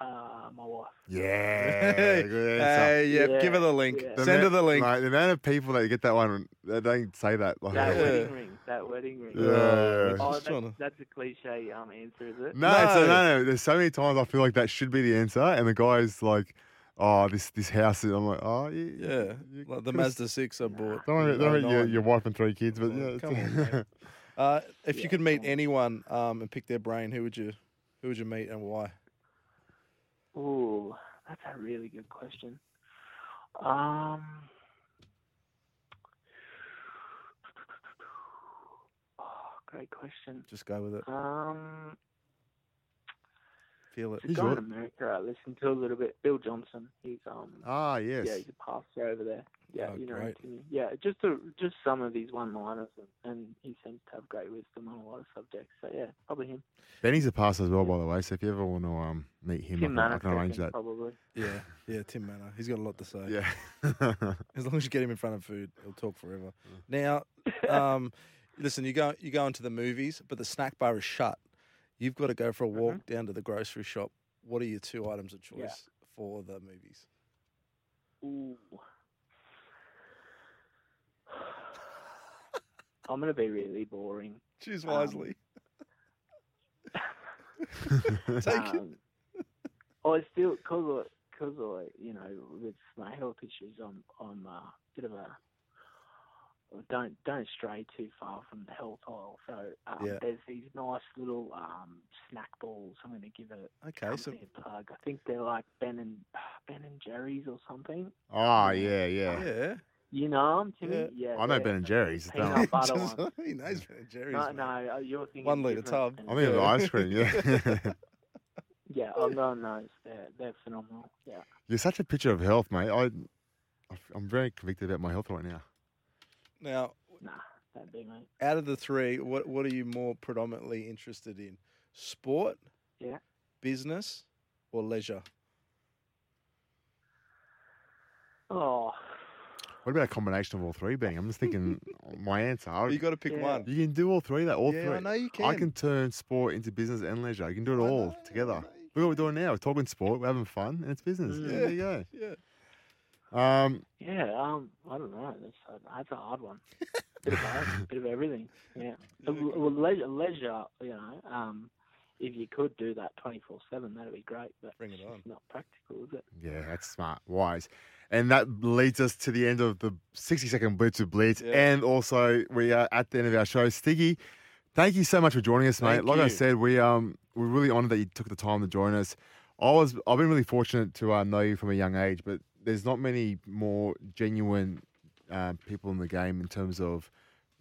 [SPEAKER 4] Uh, my wife.
[SPEAKER 2] Yeah.
[SPEAKER 3] Hey,
[SPEAKER 2] good answer.
[SPEAKER 3] Hey, yeah, give her the link.
[SPEAKER 4] yeah.
[SPEAKER 2] The
[SPEAKER 3] Send her the link.
[SPEAKER 2] Like, the amount of people that get that one, they don't say that. Like,
[SPEAKER 4] That
[SPEAKER 3] Yeah.
[SPEAKER 4] wedding ring. That wedding ring.
[SPEAKER 2] Yeah.
[SPEAKER 3] Oh,
[SPEAKER 4] Oh, that,
[SPEAKER 3] to-
[SPEAKER 4] that's a cliche um, answer, is it?
[SPEAKER 2] No, it's a-
[SPEAKER 3] No.
[SPEAKER 2] no, no. There's so many times I feel like that should be the answer, and the guy's like, "Oh, this this house." Is, I'm like, "Oh, you,
[SPEAKER 3] Yeah,
[SPEAKER 2] you
[SPEAKER 3] like the
[SPEAKER 2] could've-
[SPEAKER 3] Mazda 6 I bought.
[SPEAKER 2] Don't worry, don't worry your, your wife and three kids, but yeah,
[SPEAKER 3] come on. Uh, if you could meet anyone um, and pick their brain, who would you who would you meet and why?
[SPEAKER 4] Ooh, that's a really good question. Um, (sighs) oh, great question.
[SPEAKER 3] Just go with it.
[SPEAKER 4] Um,
[SPEAKER 3] Feel it.
[SPEAKER 4] there's a
[SPEAKER 2] He's
[SPEAKER 4] guy in America I listen to a little bit. Bill Johnson. He's um,
[SPEAKER 2] ah, yes.
[SPEAKER 4] yeah, he's a pastor over there. Yeah,
[SPEAKER 3] Oh,
[SPEAKER 4] you know,
[SPEAKER 3] great.
[SPEAKER 4] Yeah, just a, just some of his one-liners, and, and he seems to have great wisdom on a lot of subjects. So yeah, probably him.
[SPEAKER 2] Benny's a pastor as well, by the way. So if you ever want to um, meet him,
[SPEAKER 4] Tim
[SPEAKER 2] I, can, I can arrange that.
[SPEAKER 4] Probably.
[SPEAKER 3] Yeah, yeah, Tim Mannah. He's got a lot to say.
[SPEAKER 2] Yeah. (laughs)
[SPEAKER 3] As long as you get him in front of food, he'll talk forever. Now, um, listen, you go you go into the movies, but the snack bar is shut. You've got to go for a walk down to the grocery shop. What are your two items of choice
[SPEAKER 4] Yeah.
[SPEAKER 3] for the movies?
[SPEAKER 4] Ooh. I'm gonna be really boring.
[SPEAKER 3] Choose
[SPEAKER 4] Um,
[SPEAKER 3] wisely. (laughs) Take it.
[SPEAKER 4] um, I still, cause I, cause I, you know, with my health issues, I'm, I'm a bit of a don't don't stray too far from the health aisle. So um,
[SPEAKER 3] Yeah.
[SPEAKER 4] there's these nice little um, snack balls. I'm going to give it
[SPEAKER 3] Okay, so
[SPEAKER 4] a plug. I think they're like Ben and (sighs) Ben and Jerry's or something.
[SPEAKER 2] oh, yeah, yeah.
[SPEAKER 3] yeah,
[SPEAKER 4] You know them, Timmy?
[SPEAKER 3] Yeah.
[SPEAKER 4] Yeah.
[SPEAKER 2] I know
[SPEAKER 4] they're
[SPEAKER 2] Ben and Jerry's.
[SPEAKER 4] Peanut butter
[SPEAKER 3] Just- (laughs)
[SPEAKER 4] one.
[SPEAKER 3] he knows Ben and Jerry's.
[SPEAKER 4] No,
[SPEAKER 3] mate.
[SPEAKER 4] no, uh, you're thinking
[SPEAKER 3] One litre tub.
[SPEAKER 2] I'm thinking of ice cream. Yeah. (laughs) (laughs)
[SPEAKER 4] Yeah, I'm going those. They're they're phenomenal. Yeah.
[SPEAKER 2] You're such a picture of health, mate. I, I'm very convicted about my health right now.
[SPEAKER 3] Now,
[SPEAKER 4] Nah, that'd be mate.
[SPEAKER 3] out of the three, what what are you more predominantly interested in? Sport,
[SPEAKER 4] Yeah.
[SPEAKER 3] business, or leisure?
[SPEAKER 4] Oh,
[SPEAKER 2] What about a combination of all three being? I'm just thinking (laughs) my answer. I-
[SPEAKER 3] You got to pick
[SPEAKER 4] Yeah.
[SPEAKER 3] one.
[SPEAKER 2] You can do all three. That all
[SPEAKER 3] yeah,
[SPEAKER 2] three.
[SPEAKER 3] I know you can.
[SPEAKER 2] I can turn sport into business and leisure. You can do it
[SPEAKER 3] I
[SPEAKER 2] all
[SPEAKER 3] know,
[SPEAKER 2] together. Look what we're doing now. We're talking sport. We're having fun, and it's business.
[SPEAKER 4] Mm.
[SPEAKER 2] Yeah, there you go.
[SPEAKER 3] Yeah.
[SPEAKER 2] Um,
[SPEAKER 4] yeah. Um, I don't know. That's a, that's a hard one. (laughs) Bit of both, bit of everything. Yeah. Uh, (laughs) Well, leisure, leisure. You know, um, if you could do that twenty four seven, that'd be great. But
[SPEAKER 3] Bring it
[SPEAKER 4] it's
[SPEAKER 3] on.
[SPEAKER 4] just not practical, is it?
[SPEAKER 2] yeah, that's smart, wise, and that leads us to the end of the 60 second blitz with Blitz,
[SPEAKER 3] Yeah.
[SPEAKER 2] and also we are at the end of our show. Stiggy, thank you so much for joining us, mate.
[SPEAKER 3] Thank
[SPEAKER 2] like I said, we um we're really honoured that you took the time to join us. I was I've been really fortunate to uh, know you from a young age, but there's not many more genuine uh, people in the game in terms of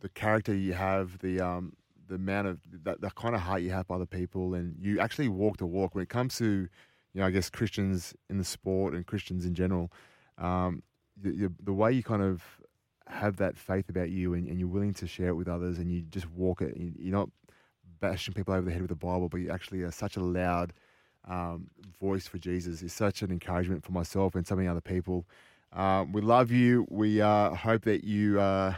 [SPEAKER 2] the character you have, the um, the amount of that, kind of heart you have for other people, and you actually walk the walk when it comes to, you know, I guess Christians in the sport and Christians in general. Um, the, the, the way you kind of have that faith about you, and, and you're willing to share it with others, and you just walk it. You, you're not bashing people over the head with the Bible, but you actually are such a loud um, voice for Jesus. Is such an encouragement for myself and so many other people. Um, we love you. We uh, hope that you uh,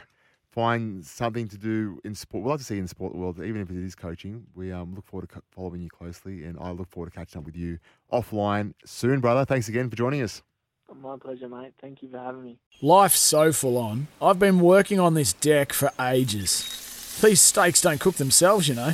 [SPEAKER 2] find something to do in sport. We'd love to see you in the sport world, even if it is coaching. We um, look forward to co- following you closely, and I look forward to catching up with you offline soon, brother. Thanks again for joining us.
[SPEAKER 4] My pleasure, mate. Thank you for having me.
[SPEAKER 5] Life's so full on. I've been working on this deck for ages. These steaks don't cook themselves, you know.